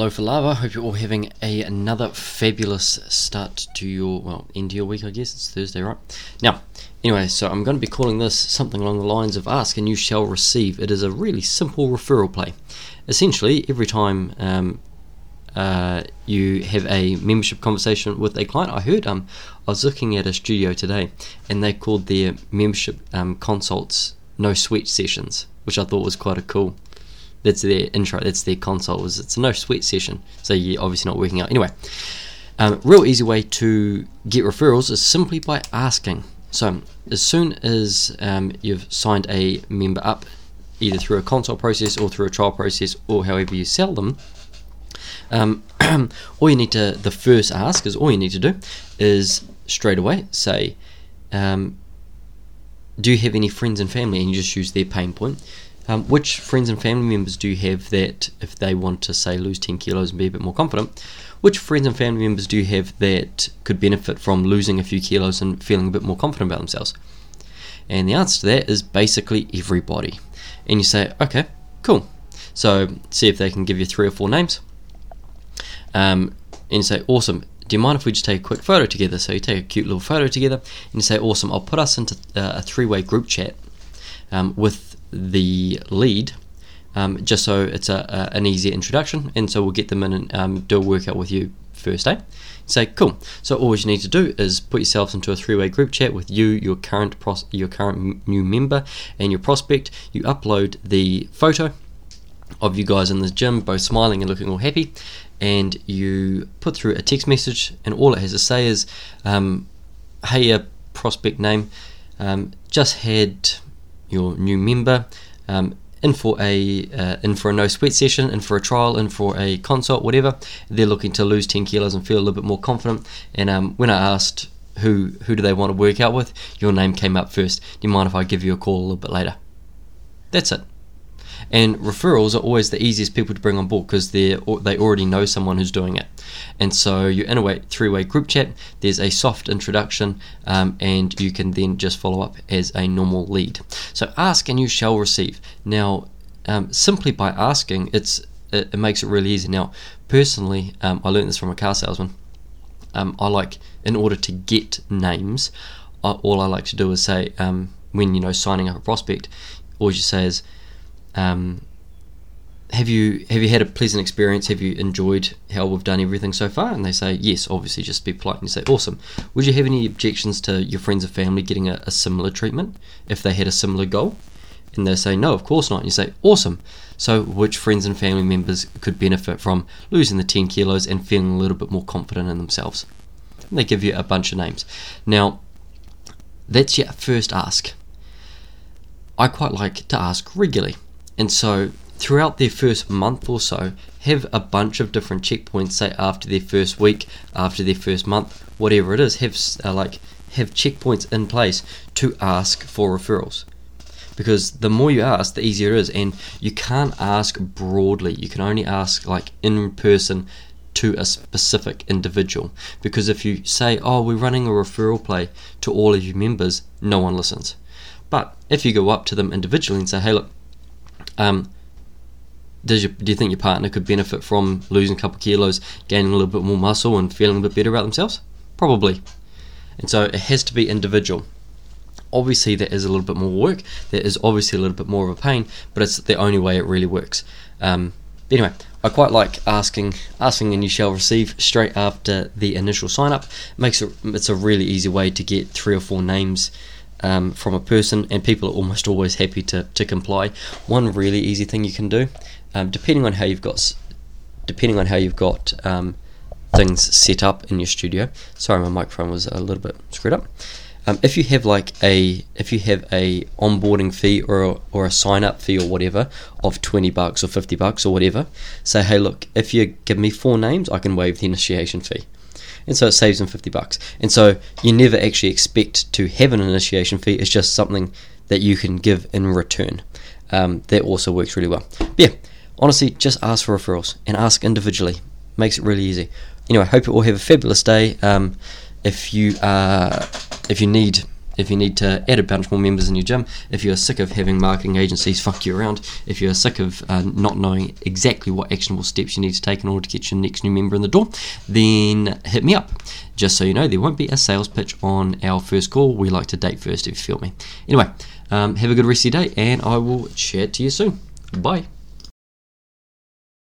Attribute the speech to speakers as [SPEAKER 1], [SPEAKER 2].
[SPEAKER 1] Hello for Lava. Hope you're all having a, another fabulous start to your well end of your week. I guess it's Thursday, right? Now, anyway, so I'm going to be calling this something along the lines of "Ask and you shall receive." It is a really simple referral play. Essentially, every time um, uh, you have a membership conversation with a client, I heard um I was looking at a studio today, and they called their membership um, consults "No Sweat Sessions," which I thought was quite a cool that's their intro. That's their console. It's a no sweat session. So you're obviously not working out. Anyway, um, real easy way to get referrals is simply by asking. So as soon as um, you've signed a member up, either through a console process or through a trial process or however you sell them, um, all you need to the first ask is all you need to do is straight away say, um, do you have any friends and family? And you just use their pain point. Um, which friends and family members do you have that, if they want to say lose 10 kilos and be a bit more confident, which friends and family members do you have that could benefit from losing a few kilos and feeling a bit more confident about themselves? And the answer to that is basically everybody. And you say, okay, cool. So see if they can give you three or four names. Um, and you say, awesome. Do you mind if we just take a quick photo together? So you take a cute little photo together and you say, awesome. I'll put us into uh, a three way group chat um, with the lead um, just so it's a, a, an easier introduction and so we'll get them in and um, do a workout with you first day say cool. So all you need to do is put yourselves into a three-way group chat with you your current pros- your current new member and your prospect. You upload the photo of you guys in the gym both smiling and looking all happy and you put through a text message and all it has to say is um, hey a prospect name. Um, just had your new member um, in for a uh, in for a no sweat session, in for a trial, in for a consult, whatever. They're looking to lose 10 kilos and feel a little bit more confident. And um, when I asked who who do they want to work out with, your name came up first. Do you mind if I give you a call a little bit later? That's it. And referrals are always the easiest people to bring on board because they they already know someone who's doing it. And so you're in a three-way group chat. There's a soft introduction, um, and you can then just follow up as a normal lead. So ask and you shall receive. Now, um, simply by asking, it's it, it, makes it really easy. Now, personally, um, I learned this from a car salesman. Um, I like, in order to get names, I, all I like to do is say, um, when you know signing up a prospect, all you say is, um, have you have you had a pleasant experience? Have you enjoyed how we've done everything so far? And they say yes. Obviously, just be polite and you say awesome. Would you have any objections to your friends or family getting a, a similar treatment if they had a similar goal? And they say no, of course not. And you say awesome. So, which friends and family members could benefit from losing the 10 kilos and feeling a little bit more confident in themselves? And they give you a bunch of names. Now, that's your first ask. I quite like to ask regularly. And so throughout their first month or so, have a bunch of different checkpoints. Say after their first week, after their first month, whatever it is, have uh, like have checkpoints in place to ask for referrals. Because the more you ask, the easier it is, and you can't ask broadly. You can only ask like in person to a specific individual. Because if you say, "Oh, we're running a referral play to all of your members," no one listens. But if you go up to them individually and say, "Hey, look." Um, does your, do you think your partner could benefit from losing a couple of kilos, gaining a little bit more muscle, and feeling a bit better about themselves? Probably. And so it has to be individual. Obviously, there is a little bit more work. There is obviously a little bit more of a pain, but it's the only way it really works. Um, anyway, I quite like asking, asking, and you shall receive straight after the initial sign up. Makes it it's a really easy way to get three or four names um, from a person, and people are almost always happy to, to comply. One really easy thing you can do, um, depending on how you've got, depending on how you've got um, things set up in your studio. Sorry, my microphone was a little bit screwed up. Um, if you have like a if you have a onboarding fee or a, or a sign up fee or whatever of 20 bucks or 50 bucks or whatever say hey look if you give me four names I can waive the initiation fee and so it saves them 50 bucks. And so you never actually expect to have an initiation fee, it's just something that you can give in return. Um, that also works really well. But yeah, honestly, just ask for referrals and ask individually. Makes it really easy. Anyway, hope you all have a fabulous day. Um, if you uh, if you need if you need to add a bunch more members in your gym, if you're sick of having marketing agencies fuck you around, if you're sick of uh, not knowing exactly what actionable steps you need to take in order to get your next new member in the door, then hit me up. Just so you know, there won't be a sales pitch on our first call. We like to date first, if you feel me. Anyway, um, have a good rest of your day, and I will chat to you soon. Bye.